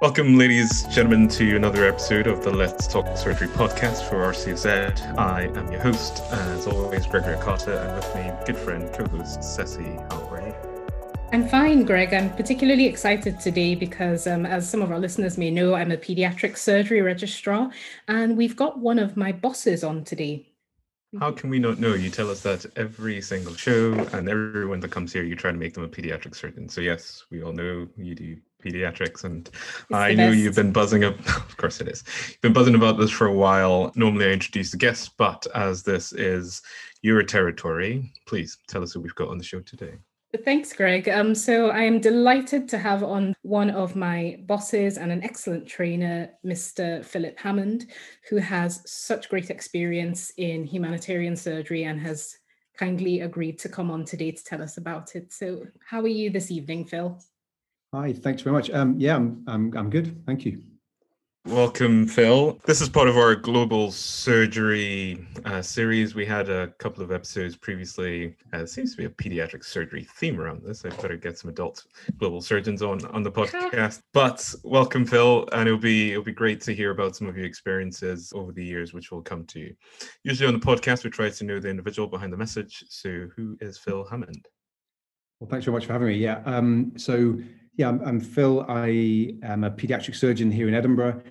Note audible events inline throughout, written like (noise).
Welcome, ladies and gentlemen, to another episode of the Let's Talk Surgery podcast for RCZ. I am your host, as always, Gregory Carter, and with me, good friend, co-host Sesi. How are you? I'm fine, Greg. I'm particularly excited today because, um, as some of our listeners may know, I'm a pediatric surgery registrar, and we've got one of my bosses on today. How can we not know? You tell us that every single show, and everyone that comes here, you try to make them a pediatric surgeon. So yes, we all know you do pediatrics and it's i know you've been buzzing up (laughs) of course it is you've been buzzing about this for a while normally i introduce the guests but as this is your territory please tell us who we've got on the show today Thanks, Greg. Um, so I am delighted to have on one of my bosses and an excellent trainer, Mr. Philip Hammond, who has such great experience in humanitarian surgery and has kindly agreed to come on today to tell us about it. So, how are you this evening, Phil? Hi, thanks very much. Um, yeah, I'm, I'm, I'm good. Thank you. Welcome, Phil. This is part of our global surgery uh, series. We had a couple of episodes previously. Uh, it seems to be a pediatric surgery theme around this. I better get some adult global surgeons on on the podcast. But welcome, Phil, and it'll be it'll be great to hear about some of your experiences over the years, which we'll come to. you. Usually on the podcast, we try to know the individual behind the message. So, who is Phil Hammond? Well, thanks very much for having me. Yeah. Um, so yeah, I'm, I'm, Phil. I am a pediatric surgeon here in Edinburgh.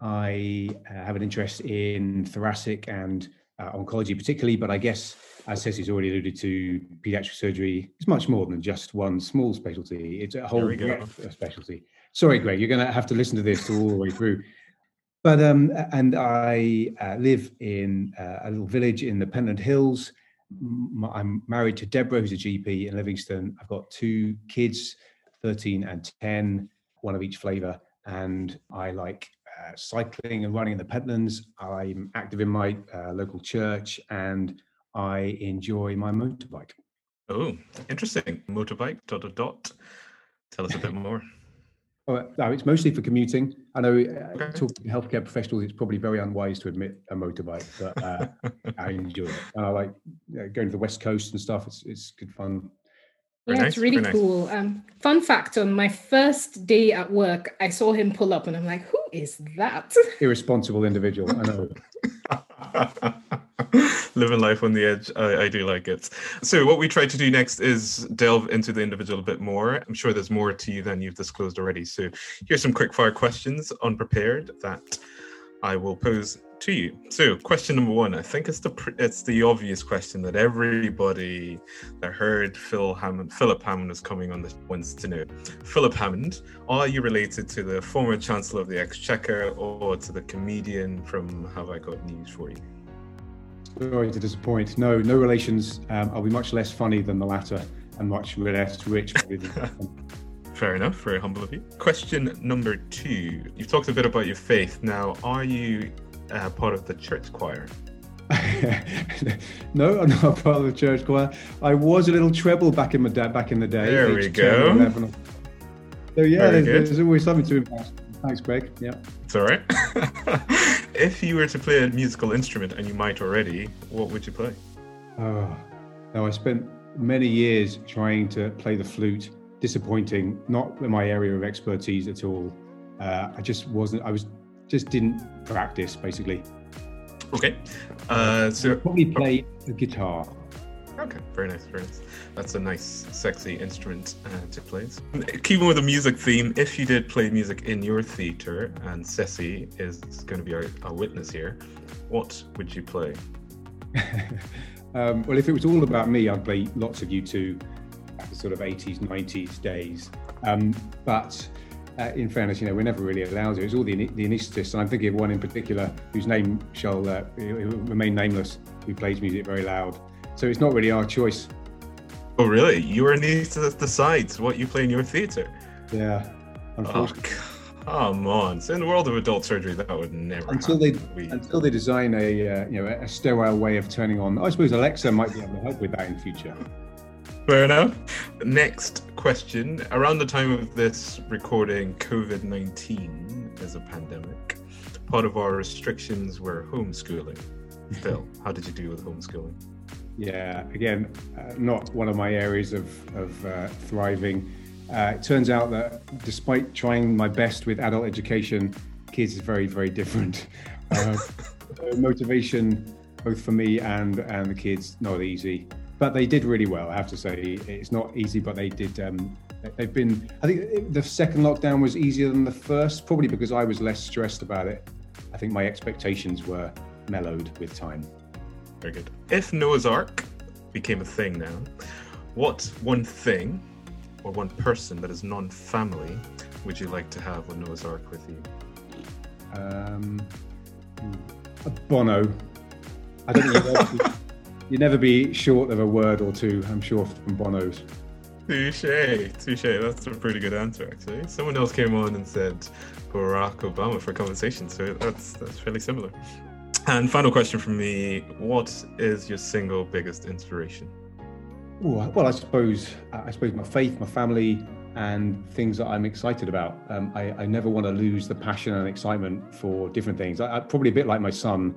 I uh, have an interest in thoracic and uh, oncology, particularly, but I guess, as Sesi's already alluded to, pediatric surgery is much more than just one small specialty. It's a whole breadth of specialty. Sorry, Greg, you're going to have to listen to this all the way through. But um, and I uh, live in uh, a little village in the Pentland Hills. I'm married to Deborah, who's a GP in Livingston. I've got two kids 13 and 10, one of each flavor. And I like uh, cycling and running in the Pentlands. I'm active in my uh, local church and I enjoy my motorbike. Oh, interesting. Motorbike, dot, dot, dot. Tell us a bit more. (laughs) Oh, no, it's mostly for commuting. I know uh, okay. talking to healthcare professionals, it's probably very unwise to admit a motorbike, but uh, (laughs) I enjoy it. And I like going to the West Coast and stuff. It's, it's good fun. Very yeah, nice, it's really cool. Um, fun fact on my first day at work, I saw him pull up and I'm like, who is that? (laughs) Irresponsible individual. I know. (laughs) Living life on the edge. I, I, do like it. So, what we try to do next is delve into the individual a bit more. I'm sure there's more to you than you've disclosed already. So, here's some quick fire questions unprepared that I will pose to you. So, question number one, I think it's the it's the obvious question that everybody that heard Phil Hammond, Philip Hammond is coming on the wants to know. Philip Hammond, are you related to the former Chancellor of the Exchequer or to the comedian from Have I Got News for You? Sorry to disappoint. No, no relations. Um, I'll be much less funny than the latter and much less rich. (laughs) Fair enough, very humble of you. Question number two. You've talked a bit about your faith. Now, are you uh, part of the church choir? (laughs) no, I'm not part of the church choir. I was a little treble back in the day. Back in the day. There we go. So yeah, there's, there's, always something to invest. Thanks, Greg. Yeah. It's all right. (laughs) if you were to play a musical instrument, and you might already, what would you play? Oh, no, I spent many years trying to play the flute. Disappointing, not my area of expertise at all. Uh, I just wasn't. I was just didn't practice basically. Okay. Uh, so probably play the guitar. Okay, very nice, very nice. That's a nice, sexy instrument uh, to play. Keeping with the music theme, if you did play music in your theatre, and Sesi is going to be our, our witness here, what would you play? (laughs) um, well, if it was all about me, I'd play lots of U2, sort of 80s, 90s days. Um, but uh, in fairness, you know, we're never really allowed to. It's all the, the anaesthetists, and I'm thinking of one in particular whose name shall uh, remain nameless, who plays music very loud. So it's not really our choice. Oh, really? You are anaesthetist decides what you play in your theatre? Yeah, unfortunately. Oh, come on! So in the world of adult surgery, that would never until happen. they we... until they design a uh, you know a sterile way of turning on. I suppose Alexa might be able to help with that in future. Fair enough. Next question. Around the time of this recording, COVID 19 is a pandemic. Part of our restrictions were homeschooling. (laughs) Phil, how did you do with homeschooling? Yeah, again, uh, not one of my areas of, of uh, thriving. Uh, it turns out that despite trying my best with adult education, kids is very, very different. (laughs) Uh, motivation, both for me and and the kids, not easy. But they did really well. I have to say, it's not easy, but they did. Um, they've been. I think the second lockdown was easier than the first, probably because I was less stressed about it. I think my expectations were mellowed with time. Very good. If Noah's Ark became a thing now, what one thing or one person that is non-family would you like to have on Noah's Ark with you? Um, a Bono. I don't think (laughs) you'd never be short of a word or two. I'm sure from Bono's. Touche, touche. That's a pretty good answer, actually. Someone else came on and said Barack Obama for conversation, so that's that's fairly similar. And final question from me: What is your single biggest inspiration? Ooh, well, I suppose I suppose my faith, my family, and things that I'm excited about. Um, I, I, never want to lose the passion and excitement for different things. I, I, probably a bit like my son.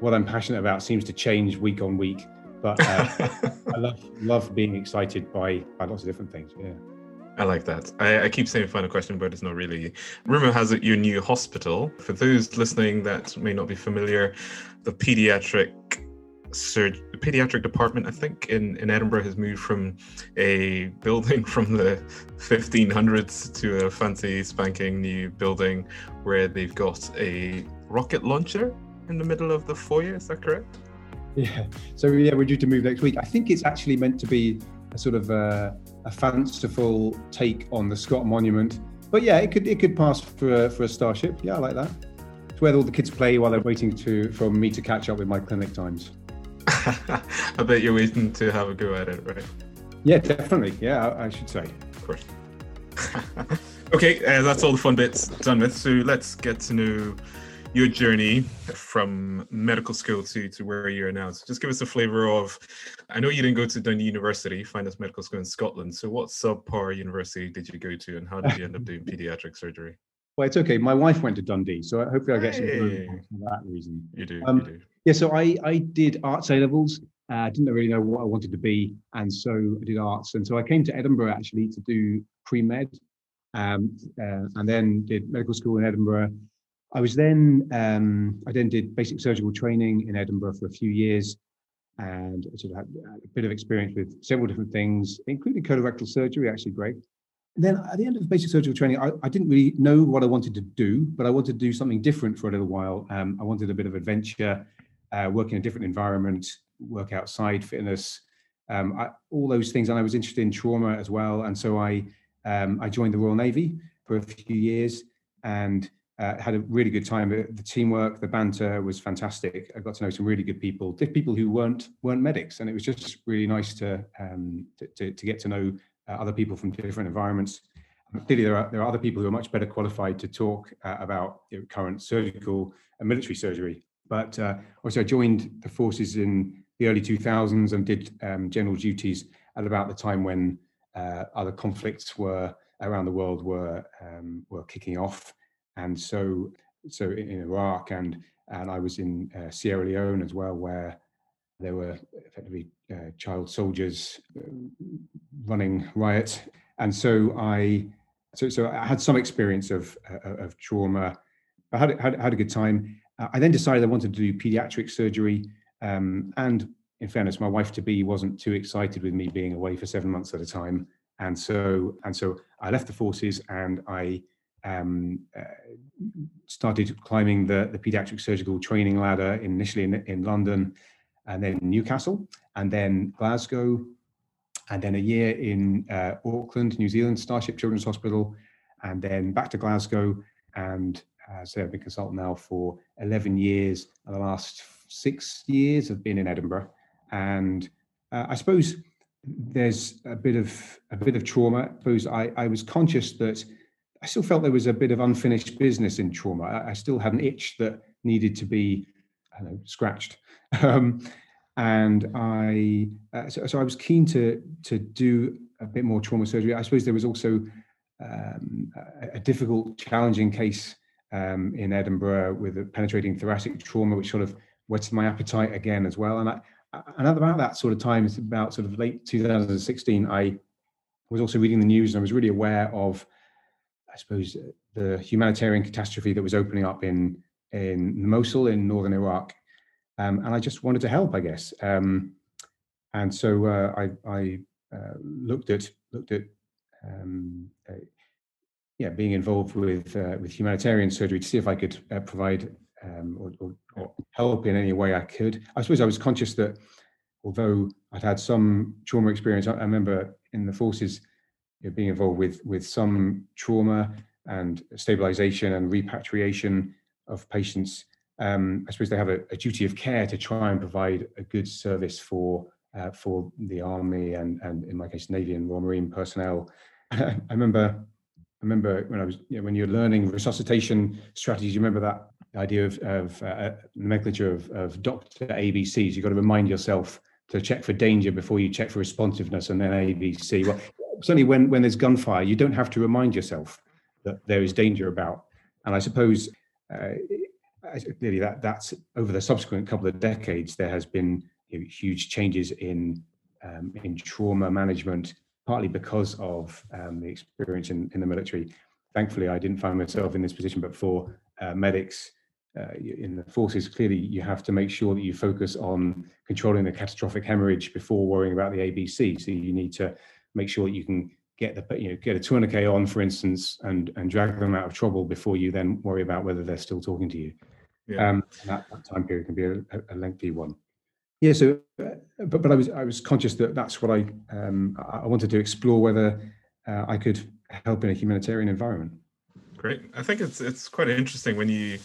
What I'm passionate about seems to change week on week, but uh, (laughs) I love love being excited by by lots of different things. Yeah. I like that. I, I, keep saying final question, but it's not really. Rumor has it your new hospital. For those listening that may not be familiar, the pediatric surg- the pediatric department, I think, in, in Edinburgh has moved from a building (laughs) from the 1500s to a fancy spanking new building where they've got a rocket launcher in the middle of the foyer. Is that correct? Yeah. So yeah, we're due to move next week. I think it's actually meant to be a sort of a, a fanciful take on the Scott Monument. But yeah, it could it could pass for a, for a starship. Yeah, I like that. It's where all the kids play while they're waiting to for me to catch up with my clinic times. (laughs) I bet you're waiting to have a go at it, right? Yeah, definitely. Yeah, I, I should say. Of course. (laughs) okay, uh, that's all the fun bits done with. So let's get to know your journey from medical school to, to where you are now. So just give us a flavor of, I know you didn't go to Dundee University, finest medical school in Scotland. So what subpar university did you go to and how did you end up doing (laughs) pediatric surgery? Well, it's okay. My wife went to Dundee, so hopefully I get hey. some for that reason. You do, um, you do. Yeah, so I, I did arts A levels. Uh, I didn't really know what I wanted to be, and so I did arts. And so I came to Edinburgh actually to do pre med, um, uh, and then did medical school in Edinburgh. I was then um, I then did basic surgical training in Edinburgh for a few years, and I sort of had a bit of experience with several different things, including colorectal surgery. Actually, great. And then at the end of basic surgical training, I, I, didn't really know what I wanted to do, but I wanted to do something different for a little while. Um, I wanted a bit of adventure uh, work in a different environment, work outside, fitness, um, I, all those things. And I was interested in trauma as well. And so I um, I joined the Royal Navy for a few years and uh, had a really good time. The teamwork, the banter was fantastic. I got to know some really good people, people who weren't weren't medics, and it was just really nice to um, to, to, to, get to know uh, other people from different environments. Clearly, there are there are other people who are much better qualified to talk uh, about you know, current surgical and military surgery but uh, also, I joined the forces in the early 2000s and did um, general duties at about the time when uh, other conflicts were around the world were um, were kicking off, and so so in Iraq and and I was in uh, Sierra Leone as well, where there were effectively uh, child soldiers uh, running riots, and so I so so I had some experience of uh, of trauma. I had, had had a good time, uh, I then decided I wanted to do pediatric surgery. Um, and in fairness, my wife to be wasn't too excited with me being away for seven months at a time. And so, and so I left the forces and I um, uh, started climbing the, the pediatric surgical training ladder initially in, in London and then Newcastle and then Glasgow and then a year in uh, Auckland, New Zealand, Starship Children's Hospital, and then back to Glasgow and uh, so I've been consultant now for 11 years. And the last six years have been in Edinburgh. And uh, I suppose there's a bit of a bit of trauma. I suppose I, I was conscious that I still felt there was a bit of unfinished business in trauma. I, I still had an itch that needed to be, I know, scratched. (laughs) Um, and I, uh, so, so, I was keen to to do a bit more trauma surgery. I suppose there was also um, a, a difficult, challenging case um, in Edinburgh with a penetrating thoracic trauma, which sort of whetted my appetite again as well. And I, and about that sort of time, it's about sort of late 2016, I was also reading the news and I was really aware of, I suppose, the humanitarian catastrophe that was opening up in in Mosul in northern Iraq, um, and I just wanted to help, I guess. Um, and so uh, I, I uh, looked at looked at um, uh, yeah being involved with uh, with humanitarian surgery to see if I could uh, provide um, or, or, or, help in any way I could. I suppose I was conscious that although I'd had some trauma experience, I, I remember in the forces you know, being involved with with some trauma and stabilization and repatriation of patients. Um, I suppose they have a, a, duty of care to try and provide a good service for uh, for the army and and in my case Navy and Royal Marine personnel. (laughs) I remember I remember when I was you know, when you're learning resuscitation strategies. You remember that idea of, of uh, nomenclature of, of doctor ABCs. You've got to remind yourself to check for danger before you check for responsiveness, and then ABC. Well, certainly when when there's gunfire, you don't have to remind yourself that there is danger about. And I suppose uh, clearly that that's over the subsequent couple of decades, there has been you know, huge changes in um, in trauma management, partly because of um, the experience in, in the military. Thankfully, I didn't find myself in this position, but for uh, medics uh, in the forces, clearly you have to make sure that you focus on controlling the catastrophic hemorrhage before worrying about the ABC. So you need to make sure that you can get the you know get a tourniquet on, for instance, and and drag them out of trouble before you then worry about whether they're still talking to you. Yeah. Um, that, that, time period can be a, a lengthy one. Yeah. So, uh, but but I was I was conscious that that's what I um, I wanted to explore whether uh, I could help in a humanitarian environment. Great. I think it's it's quite interesting when you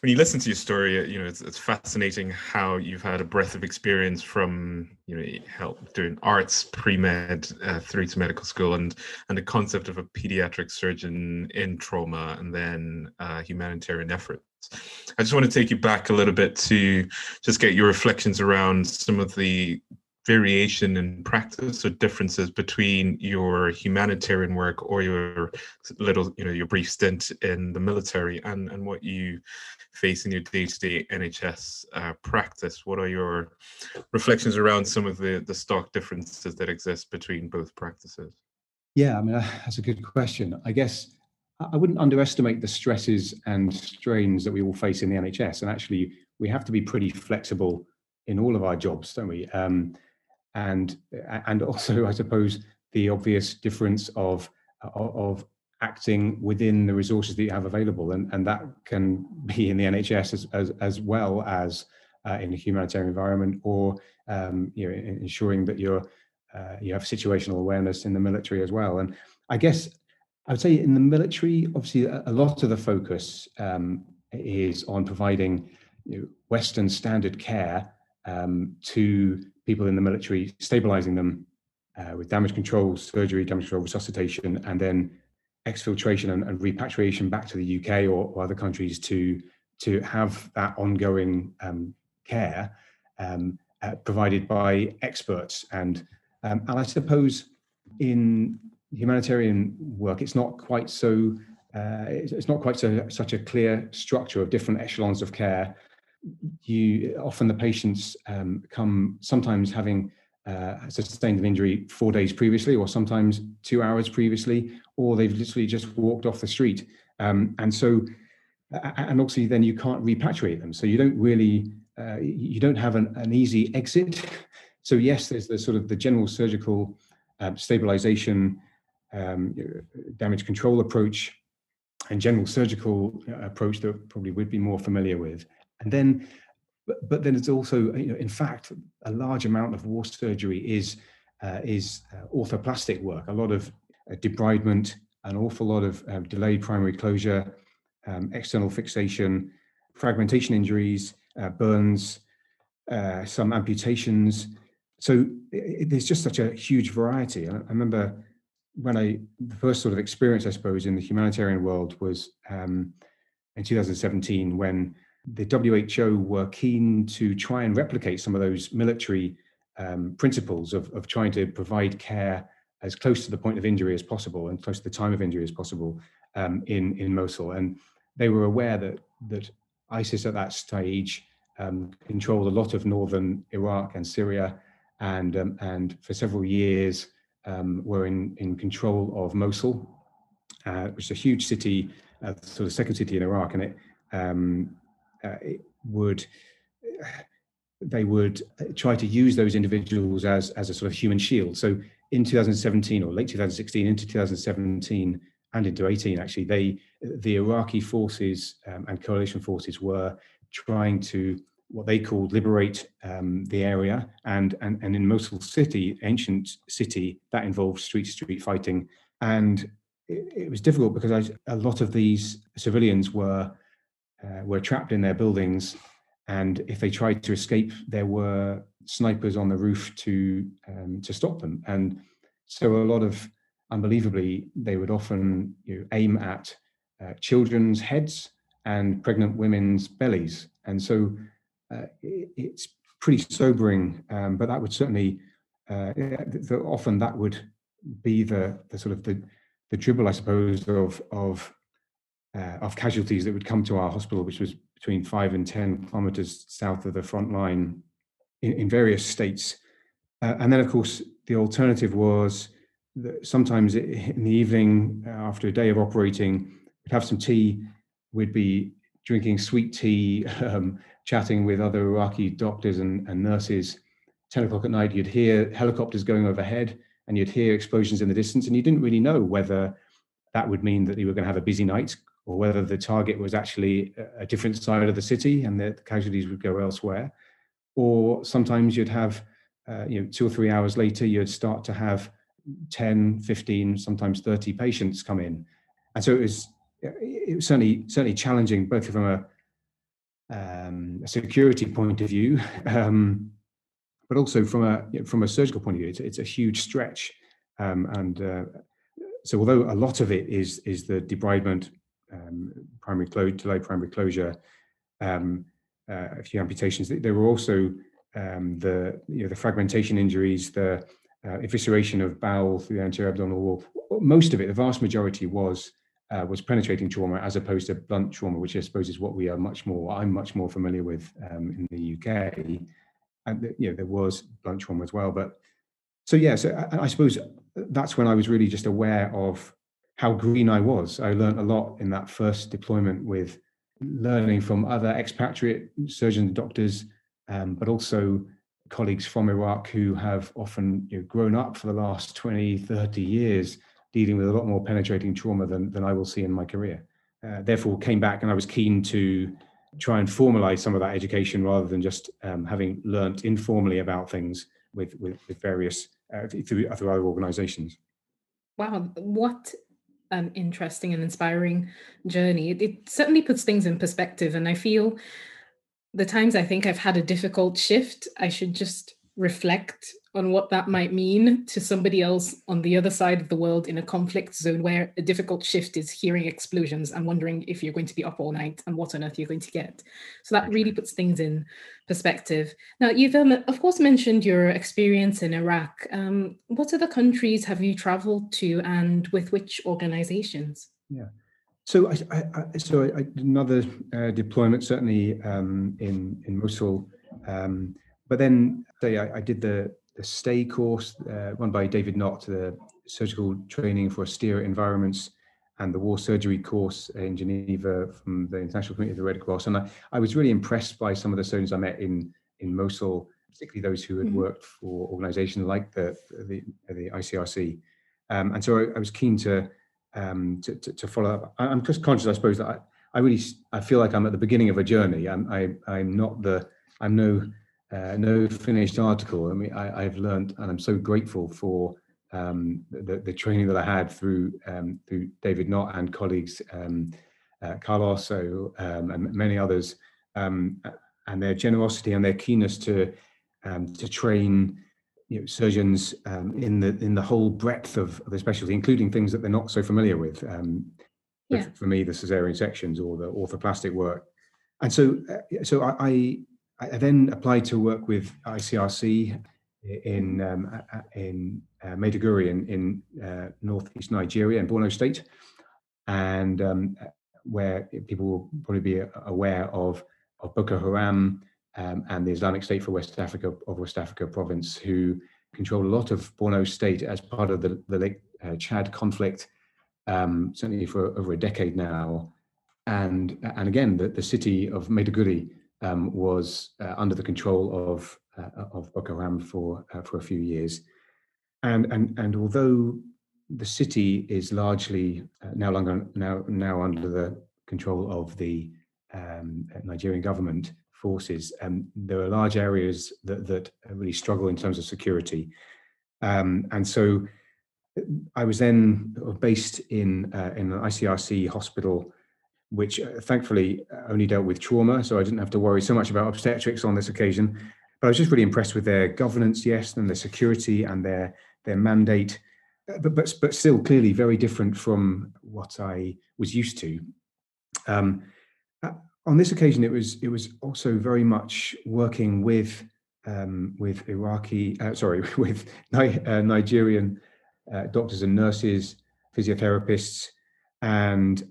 when you listen to your story, you know, it's, it's fascinating how you've had a breadth of experience from, you know, help doing arts, pre-med uh, through to medical school and, and the concept of a pediatric surgeon in trauma and then uh, humanitarian efforts. I just want to take you back a little bit to just get your reflections around some of the variation in practice or differences between your humanitarian work or your little you know your brief stint in the military and and what you face in your day-to-day nhs uh, practice? What are your reflections around some of the the stock differences that exist between both practices? Yeah i mean uh, that's a good question. I guess i wouldn't underestimate the stresses and strains that we all face in the nhs and actually we have to be pretty flexible in all of our jobs don't we? Um, and and also I suppose the obvious difference of of acting within the resources that you have available, and and that can be in the NHS as as, as well as uh, in a humanitarian environment, or um, you know ensuring that you're uh, you have situational awareness in the military as well. And I guess I would say in the military, obviously, a, lot of the focus um, is on providing you know, Western standard care um, to people in the military, stabilizing them uh, with damage control, surgery, damage control, resuscitation, and then exfiltration and, and repatriation back to the UK or, or, other countries to to have that ongoing um, care um, uh, provided by experts. And um, and I suppose in humanitarian work, it's not quite so. Uh, it's not quite so such a clear structure of different echelons of care you often the patients um, come sometimes having uh, sustained an injury four days previously, or sometimes two hours previously, or they've literally just walked off the street. Um, and so, and obviously, then you can't repatriate them. So you don't really, uh, you don't have an, an, easy exit. So yes, there's the sort of the general surgical uh, stabilization, um, damage control approach, and general surgical uh, approach that probably would be more familiar with. And then, but, but then it's also, you know, in fact, a large amount of war surgery is uh, is uh, orthoplastic work. A lot of uh, debridement, an awful lot of um, delayed primary closure, um, external fixation, fragmentation injuries, uh, burns, uh, some amputations. So it, there's just such a huge variety. I, I, remember when I the first sort of experience, I suppose, in the humanitarian world was um, in 2017 when the WHO were keen to try and replicate some of those military um, principles of, of trying to provide care as close to the point of injury as possible and close to the time of injury as possible um, in, in Mosul. And they were aware that, that ISIS at that stage um, controlled a lot of northern Iraq and Syria. And, um, and for several years, um, were in, in control of Mosul, uh, which is a huge city, uh, sort of second city in Iraq, and it, um, would they would try to use those individuals as as a sort of human shield. So in 2017 or late 2016 into 2017 and into 18 actually they the iraqi forces um, and coalition forces were trying to what they called liberate um, the area and, and and in mosul city ancient city that involved street to street fighting and it, it, was difficult because I, a lot of these civilians were uh, were trapped in their buildings and if they tried to escape there were snipers on the roof to um, to stop them. And so a lot of unbelievably, they would often you know, aim at uh, children's heads and pregnant women's bellies. And so uh, it, it's pretty sobering, um, but that would certainly uh, often that would be the, the sort of the, the dribble, I suppose, of of uh, of casualties that would come to our hospital, which was between five and ten kilometers south of the front line in, in various states. Uh, and then, of course, the alternative was that sometimes in the evening uh, after a day of operating, we'd have some tea, we'd be drinking sweet tea, (laughs) um, chatting with other Iraqi doctors and, and nurses. 10 o'clock at night, you'd hear helicopters going overhead and you'd hear explosions in the distance, and you didn't really know whether that would mean that you were going to have a busy night or whether the target was actually a different side of the city and the casualties would go elsewhere. Or sometimes you'd have uh, you know two or three hours later you'd start to have 10 15 sometimes 30 patients come in. And so it was it was certainly certainly challenging both from a, um, a security point of view (laughs) um, but also from a from a surgical point of view it's, it's a huge stretch. Um, and uh, so although a lot of it is is the debridement um, primary clo- delayed primary closure um, uh, a few amputations. There were also um, the you know the fragmentation injuries, the uh, evisceration of bowel through the anterior abdominal wall. Most of it, the vast majority, was uh, was penetrating trauma as opposed to blunt trauma, which I suppose is what we are much more. I'm much more familiar with um, in the UK, and you know there was blunt trauma as well. But so yeah, so I, I suppose that's when I was really just aware of how green I was. I learned a lot in that first deployment with learning from other expatriate surgeons and doctors, um, but also colleagues from Iraq who have often you know, grown up for the last 20, 30 years dealing with a lot more penetrating trauma than, than I will see in my career. Uh, therefore, came back and I was keen to try and formalize some of that education rather than just um, having learnt informally about things with, with, with various uh, through other organizations. Wow, what an interesting and inspiring journey. It, it certainly puts things in perspective. And I feel the times I think I've had a difficult shift, I should just reflect on what that might mean to somebody else on the other side of the world in a conflict zone where a difficult shift is hearing explosions and wondering if you're going to be up all night and what on earth you're going to get. So that really puts things in perspective. Now, you've um, of course mentioned your experience in Iraq. Um, what other countries have you traveled to and with which organizations? Yeah. So, I, I, so I, another uh, deployment certainly um, in in Mosul, um, but then say I, did the the STAE course uh, run by David Nott, the surgical training for austere environments, and the war surgery course in Geneva from the International Committee of the Red Cross. And I, I was really impressed by some of the surgeons I met in, in Mosul, particularly those who had mm-hmm. worked for organizations like the, the, the ICRC. Um, and so I, I, was keen to, um, to, to, to, follow up. I, am just conscious, I suppose, that I, I really I feel like I'm at the beginning of a journey. I'm, I, I'm not the, I'm no uh, no finished article. I mean, I, have learned, and I'm so grateful for um, the, the, training that I had through um, through David Nott and colleagues, um, uh, Carlos, so, um, and many others, um, and their generosity and their keenness to um, to train you know, surgeons in the in the whole breadth of, of the specialty, including things that they're not so familiar with. Yeah. For me, the cesarean sections or the orthoplastic work, and so uh, so I, I then applied to work with ICRC in um, in uh, Maiduguri in, in uh, northeast Nigeria in Borno State, and um, where people will probably be aware of of Boko Haram um, and the Islamic State for West Africa of West Africa province, who controlled a lot of Borno State as part of the, the Lake uh, Chad conflict, um, certainly for over a decade now. And, and again, the, the city of Maiduguri um, was uh, under the control of, uh, of Boko Haram for, uh, for a few years. And, and, and although the city is largely uh, now, longer, now, now under the control of the um, Nigerian government forces, um, there are large areas that, that really struggle in terms of security. Um, and so I was then based in, uh, in an ICRC hospital which uh, thankfully uh, only dealt with trauma, so I didn't have to worry so much about obstetrics on this occasion. But I was just really impressed with their governance, yes, and their security and their their mandate, uh, but but but still clearly very different from what I was used to. Um, on this occasion, it was it was also very much working with um, with Iraqi, uh, sorry, (laughs) with Ni- uh, Nigerian uh, doctors and nurses, physiotherapists, and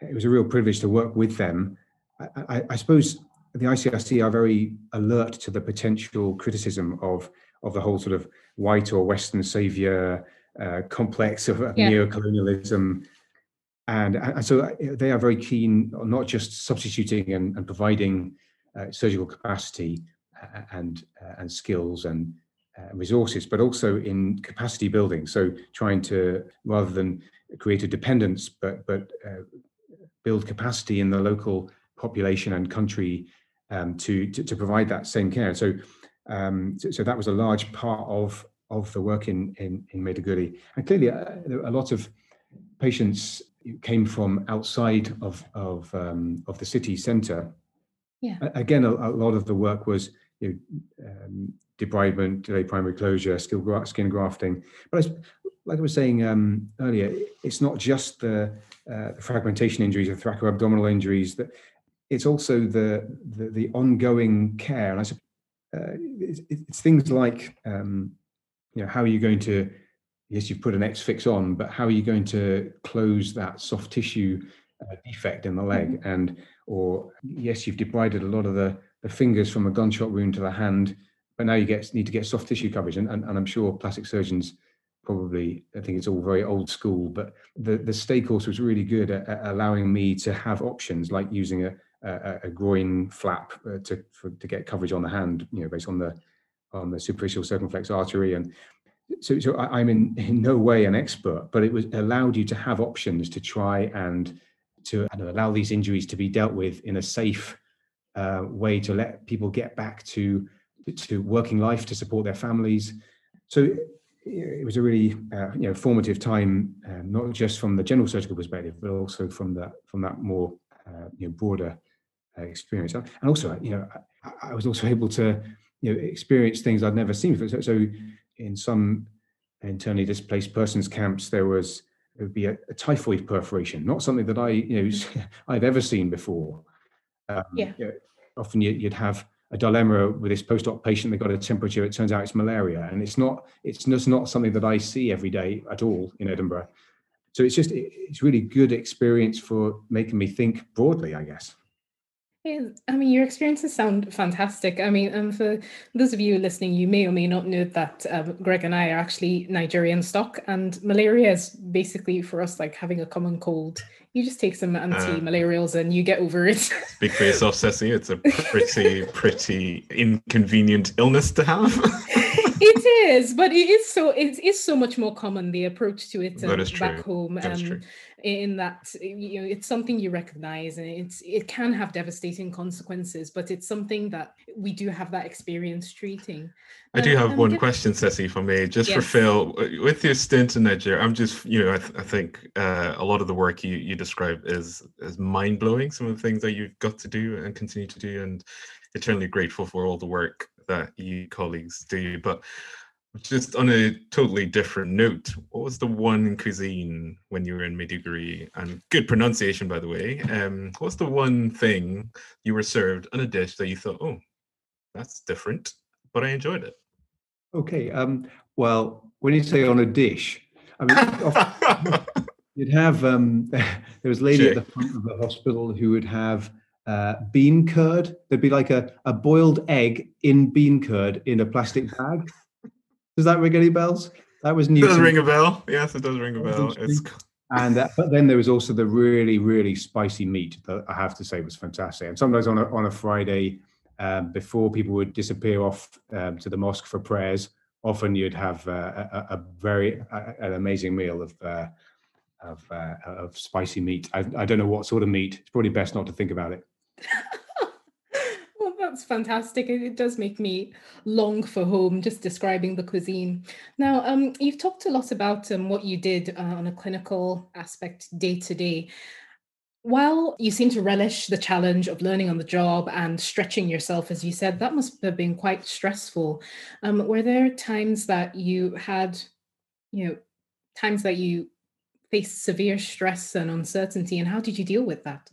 it was a real privilege to work with them. I, I, I, suppose the ICRC are very alert to the potential criticism of of the whole sort of white or Western savior uh, complex of yeah. neo-colonialism. And, and, so uh, they are very keen on not just substituting and, and providing uh, surgical capacity uh, and uh, and skills and uh, resources, but also in capacity building. So trying to rather than create a dependence, but but build capacity in the local population and country um, to, to, to provide that same care. So, um, so, so that was a large part of of the work in in, in Maiduguri, and clearly uh, a, a lot of patients came from outside of of um, of the city centre. Yeah. Again, a, a, lot of the work was you know, um, debridement, delayed primary closure, skin grafting. But I, like I was saying um, earlier, it's not just the, uh, the fragmentation injuries or thoracoabdominal injuries that it's also the the, the ongoing care. And I said, uh, it's, it's, things like um, you know how are you going to yes you've put an X fix on, but how are you going to close that soft tissue uh, defect in the leg? Mm-hmm. And or yes you've debrided a lot of the the fingers from a gunshot wound to the hand, but now you get need to get soft tissue coverage. And, and, and I'm sure plastic surgeons probably I think it's all very old school, but the the STAE course was really good at, at allowing me to have options like using a a, a groin flap uh, to for, to get coverage on the hand, you know, based on the on the superficial circumflex artery and so, so I, am in, (laughs) in no way an expert, but it was allowed you to have options to try and to allow these injuries to be dealt with in a safe uh, way to let people get back to to working life to support their families. So it was a really uh, you know formative time, uh, not just from the general surgical perspective, but also from that from that more uh, you know broader uh, experience. And also, you know, I, I, was also (laughs) able to you know experience things I'd never seen before. So, so in some internally displaced persons camps, there was there would be a, a typhoid perforation, not something that I you know (laughs) I've ever seen before. Um, yeah. You know, often you, you'd have a dilemma with this post-op patient they got a temperature it turns out it's malaria. And it's not it's just not something that i see every day at all in edinburgh. So it's just it's really good experience for making me think broadly i guess I mean, your experiences sound fantastic. I mean, um, for those of you listening, you may or may not know that um, Greg and I are actually Nigerian stock, and malaria is basically for us like having a common cold. You just take some uh, anti-malarials and you get over it. Speak for yourself, Sesi. It's a pretty, pretty inconvenient illness to have. (laughs) it is, but it is so it is so much more common the approach to it um, back home. Um, in that you know it's something you recognize and it's it can have devastating consequences but it's something that we do have that experience treating i do have one question sesi for me just yes. for phil with your stint in nigeria i'm just you know i, th- I think uh, a lot of the work you you describe is is mind-blowing some of the things that you've got to do and continue to do and eternally grateful for all the work that you colleagues do but just on a totally different note, what was the one cuisine when you were in Maiduguri? And good pronunciation, by the way. Um, what's the one thing you were served on a dish that you thought, oh, that's different, but I enjoyed it? Okay. Um, well, when you say on a dish, I mean, (laughs) you'd have um, (laughs) there was a lady at the front of the hospital who would have uh, bean curd. There'd be like a, a boiled egg in bean curd in a plastic (laughs) bag Does that ring any bells? That was new. It does ring a bell. Yes, it does ring a bell. It's and uh, but then there was also the really really spicy meat that I have to say was fantastic. And sometimes on a on a Friday, um, before people would disappear off um, to the mosque for prayers, often you'd have uh, a, a, very uh, an amazing meal of uh, of, uh, of spicy meat. I, I don't know what sort of meat. It's probably best not to think about it. (laughs) well, that's fantastic. It does make me long for home just describing the cuisine. Now, um, you've talked a lot about um, what you did uh, on a clinical aspect day to day. While you seem to relish the challenge of learning on the job and stretching yourself, as you said, that must have been quite stressful. Um, were there times that you had, you know, times that you faced severe stress and uncertainty, and how did you deal with that?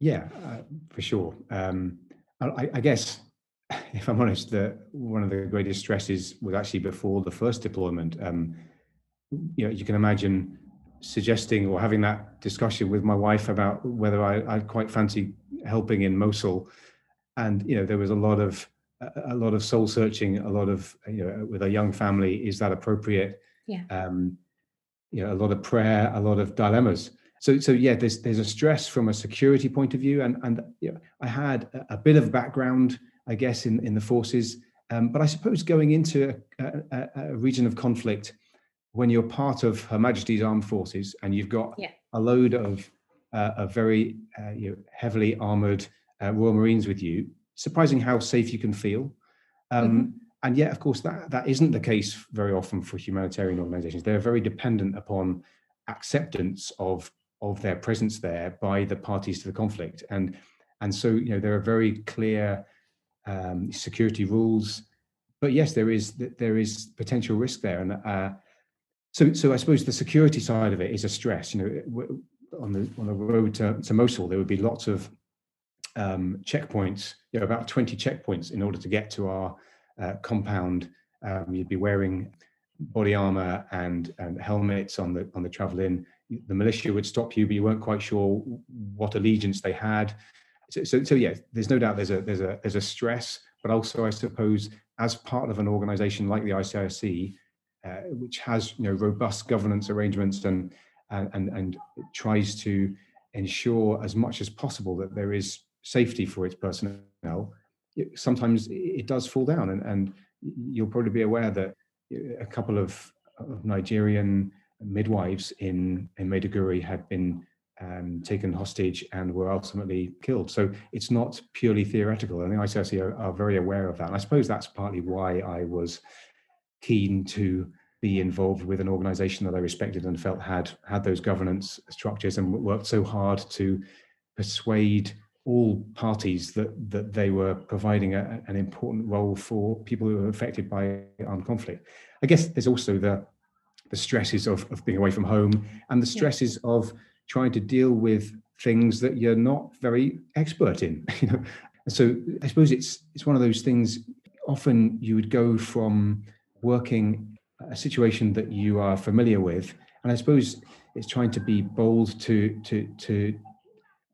Yeah, uh, for sure. Um, I, I, guess, (laughs) if I'm honest, the one of the greatest stresses was actually before the first deployment. Um, you know, you can imagine suggesting or having that discussion with my wife about whether I, I quite fancy helping in Mosul, and you know there was a lot of a lot of soul searching, a lot of you know with a young family, is that appropriate? Yeah. Um, you know, a lot of prayer, a lot of dilemmas. So, so yeah, there's there's a stress from a security point of view, and and you know, I had a, a bit of background, I guess, in in the forces, um, but I suppose going into a, a, a region of conflict when you're part of Her Majesty's Armed Forces and you've got yeah. a load of uh, a very uh, you know, heavily armored uh, Royal Marines with you, surprising how safe you can feel. Um, mm-hmm. And yet, of course, that that isn't the case very often for humanitarian organisations. They're very dependent upon acceptance of of their presence there by the parties to the conflict, and and so you know there are very clear um, security rules. But yes, there is there is potential risk there, and uh, so, so I suppose the security side of it is a stress. You know, on the on the road to, to Mosul, there would be lots of um, checkpoints. You know, about twenty checkpoints in order to get to our uh, compound. Um, you'd be wearing body armor and, and helmets on the on the travel in. The militia would stop you, but you weren't quite sure what allegiance they had. So, so, so yeah, there's no doubt there's a there's a there's a stress, but also I suppose as part of an organisation like the ICRC, uh, which has you know robust governance arrangements and and and, tries to ensure as much as possible that there is safety for its personnel. Sometimes it does fall down, and, and you'll probably be aware that a couple of, of Nigerian midwives in in Maiduguri had been um, taken hostage and were ultimately killed. So it's not purely theoretical. And the ICRC are, are, very aware of that. And I suppose that's partly why I was keen to be involved with an organization that I respected and felt had had those governance structures and worked so hard to persuade all parties that that they were providing a, an important role for people who are affected by armed conflict. I guess there's also the the stresses of, of being away from home and the stresses yeah. of trying to deal with things that you're not very expert in. (laughs) You know, so I suppose it's it's one of those things. Often you would go from working a situation that you are familiar with, and I suppose it's trying to be bold to to to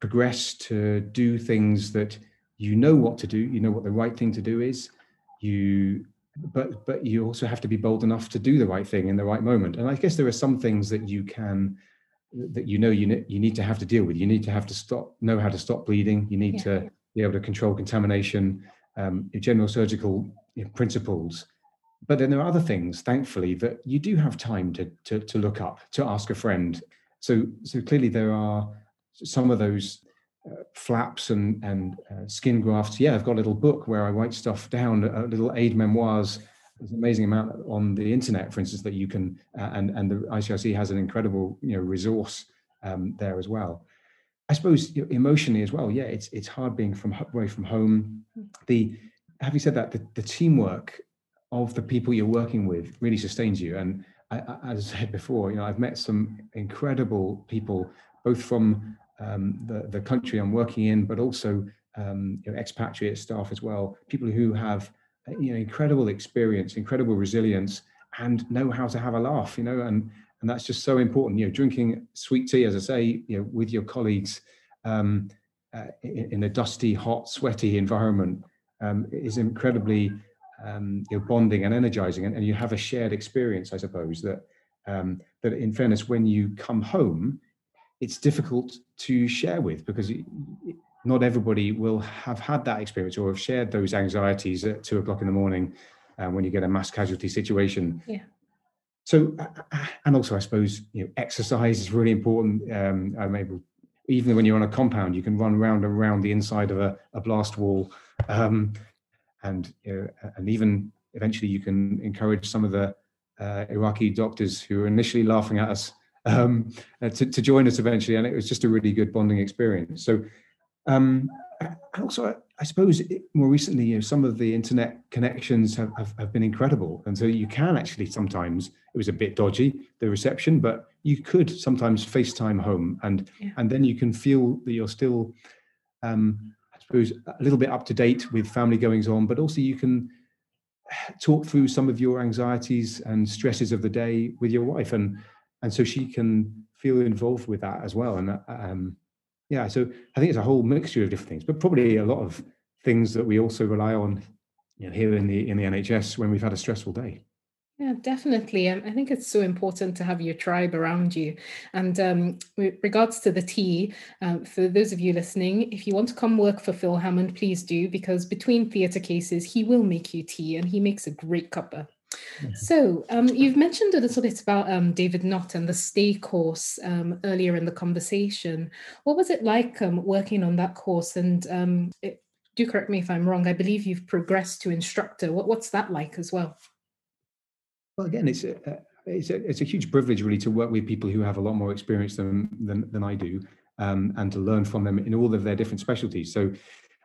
progress to do things that you know what to do, you know what the right thing to do is. You but but you also have to be bold enough to do the right thing in the right moment. And I guess there are some things that you can that you know you you need to have to deal with. You need to have to stop know how to stop bleeding. You need yeah. to be able to control contamination. Um, general surgical principles but then there are other things, thankfully, that you do have time to, to, to look up, to ask a friend. So, so clearly there are some of those uh, flaps and, and uh, skin grafts. Yeah, I've got a little book where I write stuff down, a little aide-memoires. There's an amazing amount on the internet, for instance, that you can, uh, and, and the ICRC has an incredible you know, resource um, there as well. I suppose you know, emotionally as well. Yeah, it's it's hard being from away from home. Mm. The having said that, the, the teamwork of the people you're working with really sustains you. And I, as I said before, you know, I've met some incredible people, both from um, the, the country I'm working in, but also um, you know, expatriate staff as well, people who have you know incredible experience, incredible resilience, and know how to have a laugh. You know, and and that's just so important. You know, drinking sweet tea, as I say, you know, with your colleagues um, uh, in, in, a dusty, hot, sweaty environment um, is incredibly um, you know, bonding and energizing, and, and, you have a shared experience, I suppose that um, that in fairness, when you come home, it's difficult to share with because not everybody will have had that experience or have shared those anxieties at two o'clock in the morning uh, when you get a mass casualty situation. Yeah. So, uh, uh, and also, I suppose you know, exercise is really important. Um, I'm able, even when you're on a compound, you can run around and around the inside of a, a blast wall, um, and you know, and even eventually you can encourage some of the uh, Iraqi doctors who were initially laughing at us um, uh, to, to join us eventually, and it was just a really good bonding experience. So um, and also, I suppose more recently, you know, some of the internet connections have, have, have, been incredible. And so you can actually sometimes, it was a bit dodgy, the reception, but you could sometimes FaceTime home and, yeah. and then you can feel that you're still, um, I suppose, a little bit up to date with family goings on, but also you can talk through some of your anxieties and stresses of the day with your wife. And, and so she can feel involved with that as well. And um, yeah so i think it's a whole mixture of different things but probably a lot of things that we also rely on you know, here in the in the nhs when we've had a stressful day yeah, definitely. I think it's so important to have your tribe around you. And um, with regards to the tea, um, for those of you listening, if you want to come work for Phil Hammond, please do, because between theatre cases, he will make you tea and he makes a great cuppa. So um, you've mentioned a little bit about um, David Nott and the STAE course um, earlier in the conversation. What was it like um, working on that course? And um, it, do correct me if I'm wrong. I believe you've progressed to instructor. What, what's that like as well? Well, again, it's a, it's a, it's a huge privilege really to work with people who have a lot more experience than than, than I do, um, and to learn from them in all of their different specialties. So,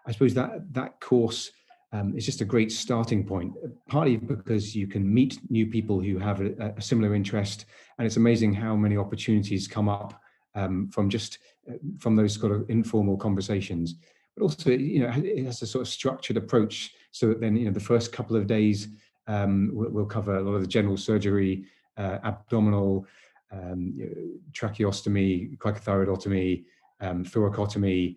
I suppose that that course um, it's just a great starting point, partly because you can meet new people who have a, a similar interest. And it's amazing how many opportunities come up um, from just uh, from those sort of informal conversations. But also, you know, it has a sort of structured approach so that then, you know, the first couple of days um, we'll, we'll, cover a lot of the general surgery, uh, abdominal, um, tracheostomy, cricothyroidotomy, um, thoracotomy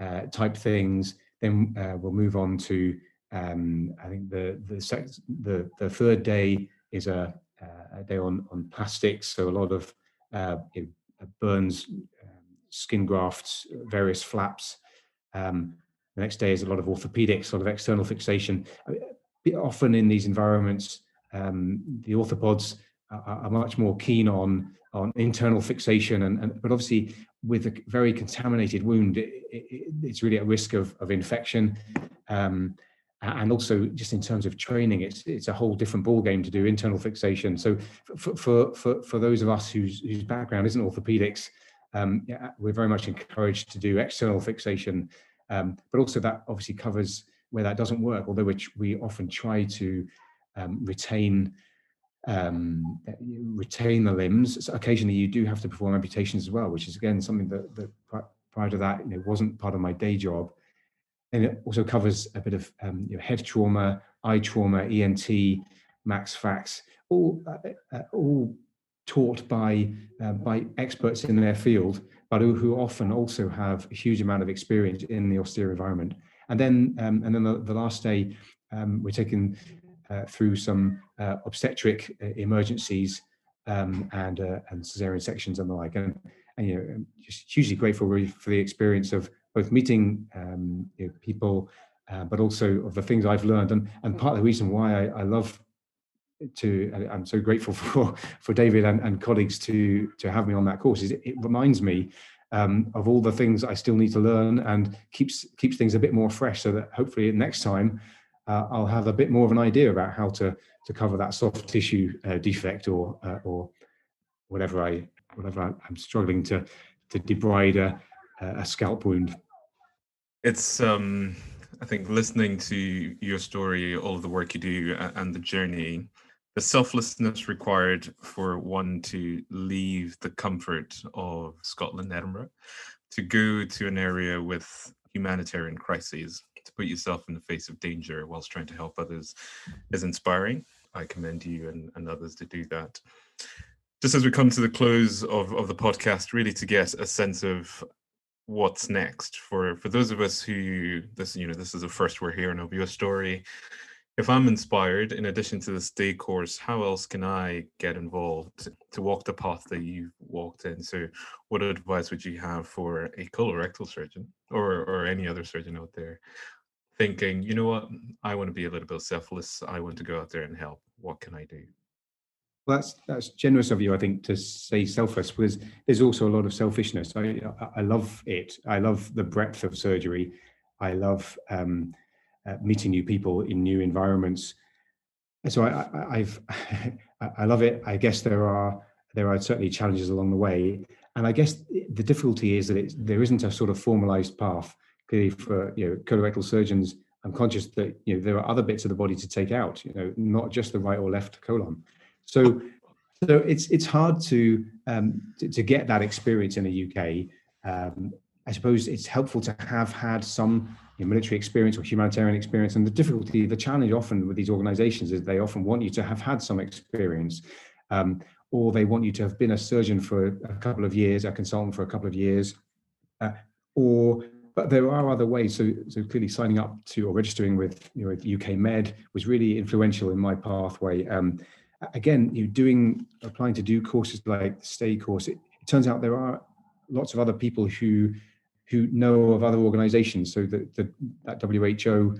uh, type things. Then uh, we'll move on to um, I think the the, sex, the the third day is a, a, day on on plastics, so a lot of uh, burns, um, skin grafts, various flaps. Um, the next day is a lot of orthopedics, sort of external fixation. I mean, often in these environments, um, the orthopods are, are, much more keen on on internal fixation, and, and but obviously with a very contaminated wound, it, it, it's really at risk of, of infection. Um, and also just in terms of training it's it's a whole different ball game to do internal fixation. So for for for, for those of us whose whose background isn't orthopedics um, yeah, we're very much encouraged to do external fixation um, but also that obviously covers where that doesn't work although which we often try to um, retain um, retain the limbs. So occasionally you do have to perform amputations as well which is again something that, that prior to that you know wasn't part of my day job and it also covers a bit of um, you know, head trauma, eye trauma, ENT, max fax, all uh, uh, all taught by uh, by experts in their field, but who, who, often also have a huge amount of experience in the austere environment. And then um, and then the, the last day, um, we're taken uh, through some uh, obstetric uh, emergencies um, and and cesarean sections and the like. And, and you know, just hugely grateful really for the experience of both meeting um, you know, people, uh, but also of the things I've learned. And, and part of the reason why I, I love to, I'm so grateful (laughs) for, for David and, and colleagues to, to have me on that course is it, reminds me um, of all the things I still need to learn and keeps, keeps things a bit more fresh so that hopefully next time uh, I'll have a bit more of an idea about how to, to cover that soft tissue uh, defect or, uh, or whatever I, whatever I'm struggling to, to debride a, scalp wound. It's um i think listening to your story all of the work you do and the journey the selflessness required for one to leave the comfort of scotland edinburgh to go to an area with humanitarian crises to put yourself in the face of danger whilst trying to help others is inspiring. I commend you and, and others to do that. Just as we come to the close of, of the podcast, really to get a sense of what's next for for those of us who this you know this is the first we're hearing of your story if I'm inspired, in addition to this STAE course, how else can I get involved to walk the path that you've walked in? So, what advice would you have for a colorectal surgeon or or any other surgeon out there thinking, you know what, I want to be a little bit selfless. I want to go out there and help. What can I do? Well, that's that's generous of you, I think, to say selfless. Because there's also a lot of selfishness. I I love it. I love the breadth of surgery. I love um, uh, meeting new people in new environments. So I, I've (laughs) I love it. I guess there are there are certainly challenges along the way, and I guess the difficulty is that there isn't a sort of formalized path. Clearly, for you know colorectal surgeons, I'm conscious that you know there are other bits of the body to take out. You know, not just the right or left colon. So, so it's it's hard to um, to, to get that experience in the UK. Um, I suppose it's helpful to have had some you know, military experience or humanitarian experience. And the difficulty, the challenge often with these organizations is they often want you to have had some experience, um, or they want you to have been a surgeon for a couple of years, a consultant for a couple of years, uh, or but there are other ways. So, so clearly signing up to or registering with, you know, UK Med was really influential in my pathway. Um, again, you doing applying to do courses like the STAE course. It, it turns out there are lots of other people who who know of other organizations. So the, the, that WHO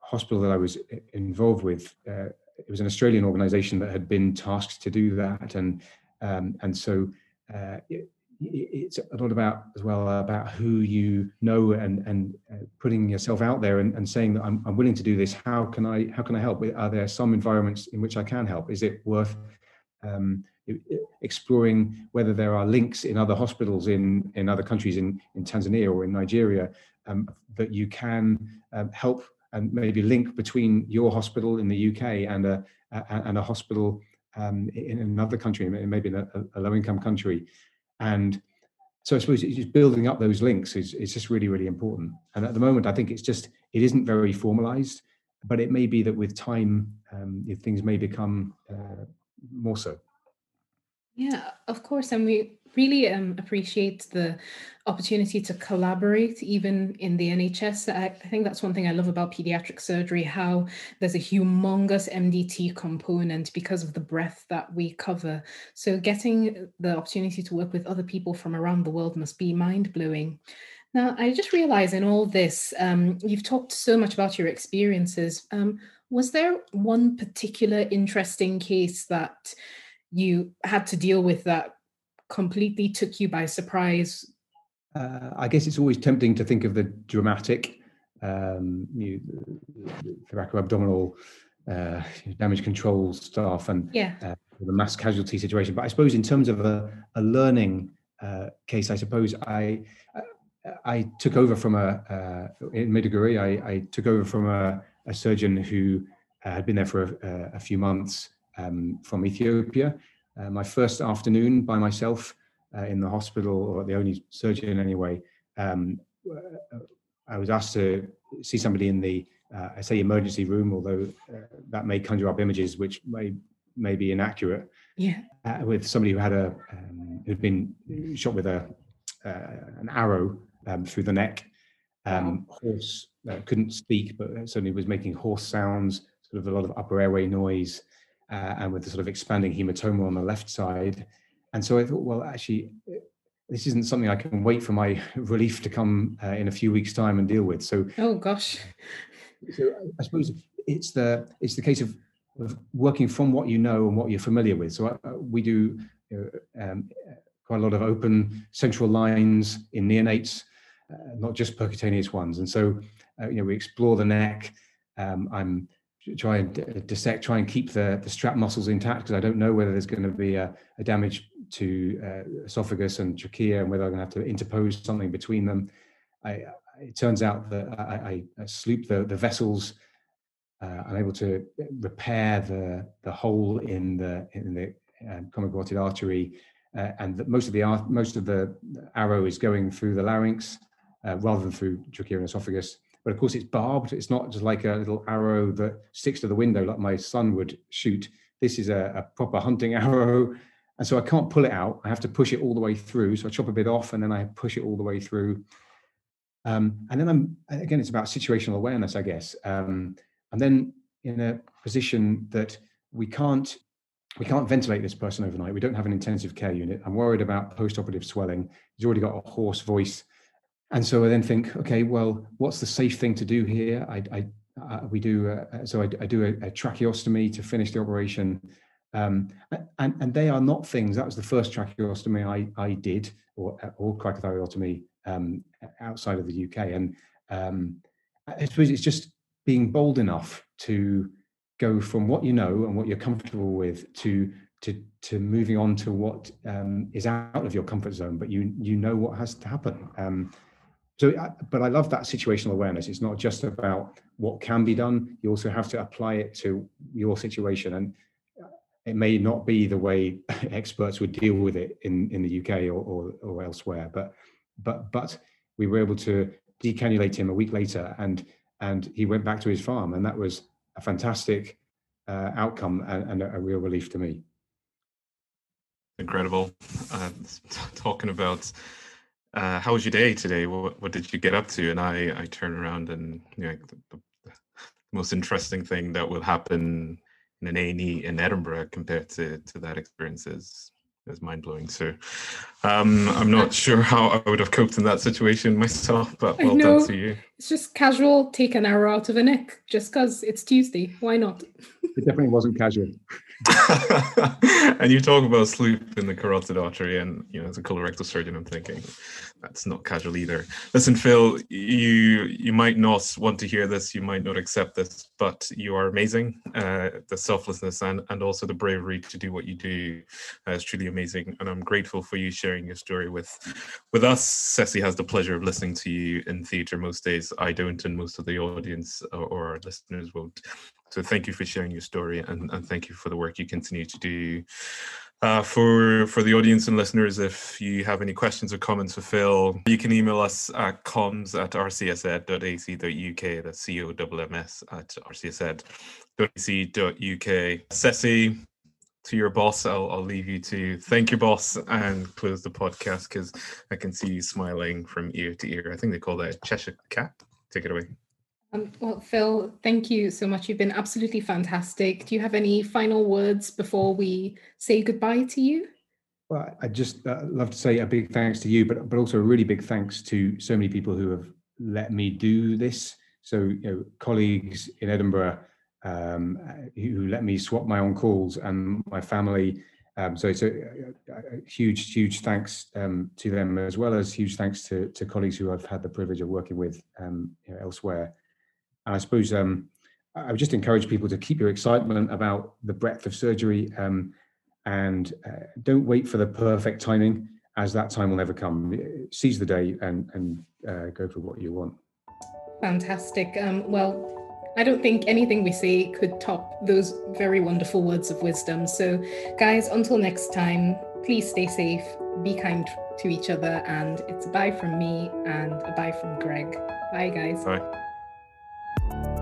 hospital that I was involved with, uh, it was an Australian organization that had been tasked to do that. And, um, and so uh, it, it's a lot about as well about who you know and and uh, putting yourself out there and, and saying that I'm, I'm willing to do this. How can i how can i help? Are there some environments in which i can help? Is it worth um, exploring whether there are links in other hospitals in, in other countries in, in Tanzania or in Nigeria um, that you can um, help and maybe link between your hospital in the UK and a, and a hospital um, in another country, maybe in a, a low-income country. And so I suppose just building up those links is, is just really, really important. And at the moment, I think it's just, it isn't very formalized, but it may be that with time, um, things may become uh, more so. Yeah, of course. And we really um, appreciate the opportunity to collaborate even in the NHS. I, I, think that's one thing I love about pediatric surgery, how there's a humongous MDT component because of the breadth that we cover. So getting the opportunity to work with other people from around the world must be mind blowing. Now, I just realize in all this, um, you've talked so much about your experiences. Um, was there one particular interesting case that you had to deal with that completely took you by surprise? Uh, I guess it's always tempting to think of the dramatic um, you, thoracoabdominal uh, damage control stuff and yeah. uh, the mass casualty situation. But I suppose in terms of a, a learning uh, case, I suppose I I took over from a uh, in Maiduguri. I, I, took over from a, a surgeon who had been there for a, a few months um, from Ethiopia. Uh, my first afternoon by myself uh, in the hospital, or the only surgeon anyway, um, uh, I was asked to see somebody in the, uh, I say emergency room, although uh, that may conjure up images which may may be inaccurate. Yeah. with somebody who had a um, who'd been shot with a an arrow um, through the neck. Um. Hoarse couldn't speak, but certainly was making hoarse sounds, sort of a lot of upper airway noise uh, and with the sort of expanding hematoma on the left side. And so I thought, well, actually, this isn't something I can wait for my (laughs) relief to come uh, in a few weeks' time and deal with. So, oh gosh. So I suppose it's the it's the case of, of working from what you know and what you're familiar with. So uh, we do you know, um, quite a lot of open central lines in neonates, uh, not just percutaneous ones. And so, uh, you know, we explore the neck. Um, I'm try and dissect, try and keep the, the strap muscles intact because I don't know whether there's going to be a, a damage to uh, esophagus and trachea and whether I'm going to have to interpose something between them. I, it turns out that I, I, sloop the, the vessels. Uh, I'm able to repair the, the hole in the, in the um, common artery. Uh, and the, most of the most of the arrow is going through the larynx uh, rather than through trachea and esophagus but of course it's barbed. It's not just like a little arrow that sticks to the window like my son would shoot. This is a, a proper hunting (laughs) arrow. And so I can't pull it out. I have to push it all the way through. So I chop a bit off and then I push it all the way through. Um, and then I'm again, it's about situational awareness, I guess. Um, and then in a position that we can't we can't ventilate this person overnight. We don't have an intensive care unit. I'm worried about post-operative swelling. He's already got a hoarse voice, and so I then think, okay, well, what's the safe thing to do here? I, I uh, we do uh, so I, I do a, a, tracheostomy to finish the operation, um, and and they are not things. That was the first tracheostomy I I did, or or cricothyrotomy um, outside of the UK, and um, I suppose it's just being bold enough to go from what you know and what you're comfortable with to to to moving on to what um, is out of your comfort zone, but you you know what has to happen. Um, so, but I love that situational awareness. It's not just about what can be done. You also have to apply it to your situation, and it may not be the way (laughs) experts would deal with it in in the UK or or, or elsewhere. But but but we were able to decannulate him a week later, and and he went back to his farm, and that was a fantastic uh, outcome and, and, a, real relief to me. Incredible. Uh, (laughs) talking about uh, how was your day today? What, what did you get up to? And I, I turn around and you know, the, the most interesting thing that will happen in an A&E in Edinburgh compared to, to that experience is is mind blowing. So um, I'm not (laughs) sure how I would have coped in that situation myself, but well done to you. It's just casual, take an hour out of a neck just because it's Tuesday. Why not? it definitely wasn't casual. (laughs) and you talk about sleep in the carotid artery, and you know, as a colorectal surgeon, I'm thinking that's not casual either. Listen, Phil, you you might not want to hear this, you might not accept this, but you are amazing. Uh, the selflessness and and also the bravery to do what you do uh, is truly amazing, and I'm grateful for you sharing your story with with us. Sesi has the pleasure of listening to you in theatre most days. I don't, and most of the audience or, or our listeners won't. So thank you for sharing your story and, and thank you for the work you continue to do. Uh, for for the audience and listeners, if you have any questions or comments for Phil, you can email us at comms at rcsed.ac.uk. That's C-O-M-M-S at rcsed.ac.uk. Sesi, to your boss, I'll, I'll leave you to thank your boss and close the podcast because I can see you smiling from ear to ear. I think they call that a Cheshire cat. Take it away. Um, well, Phil, thank you so much. You've been absolutely fantastic. Do you have any final words before we say goodbye to you? Well, I'd just uh, love to say a big thanks to you, but but also a really big thanks to so many people who have let me do this. So, you know, colleagues in Edinburgh um, who let me swap my own calls and my family. Um, so it's a, a, a, huge, huge thanks um, to them, as well as huge thanks to, to colleagues who I've had the privilege of working with um, you know, elsewhere. And I suppose um, I would just encourage people to keep your excitement about the breadth of surgery um, and uh, don't wait for the perfect timing, as that time will never come. Seize the day and, and uh, go for what you want. Fantastic. Um, well, I don't think anything we say could top those very wonderful words of wisdom. So, guys, until next time, please stay safe, be kind to each other, and it's a bye from me and a bye from Greg. Bye, guys. Bye. You.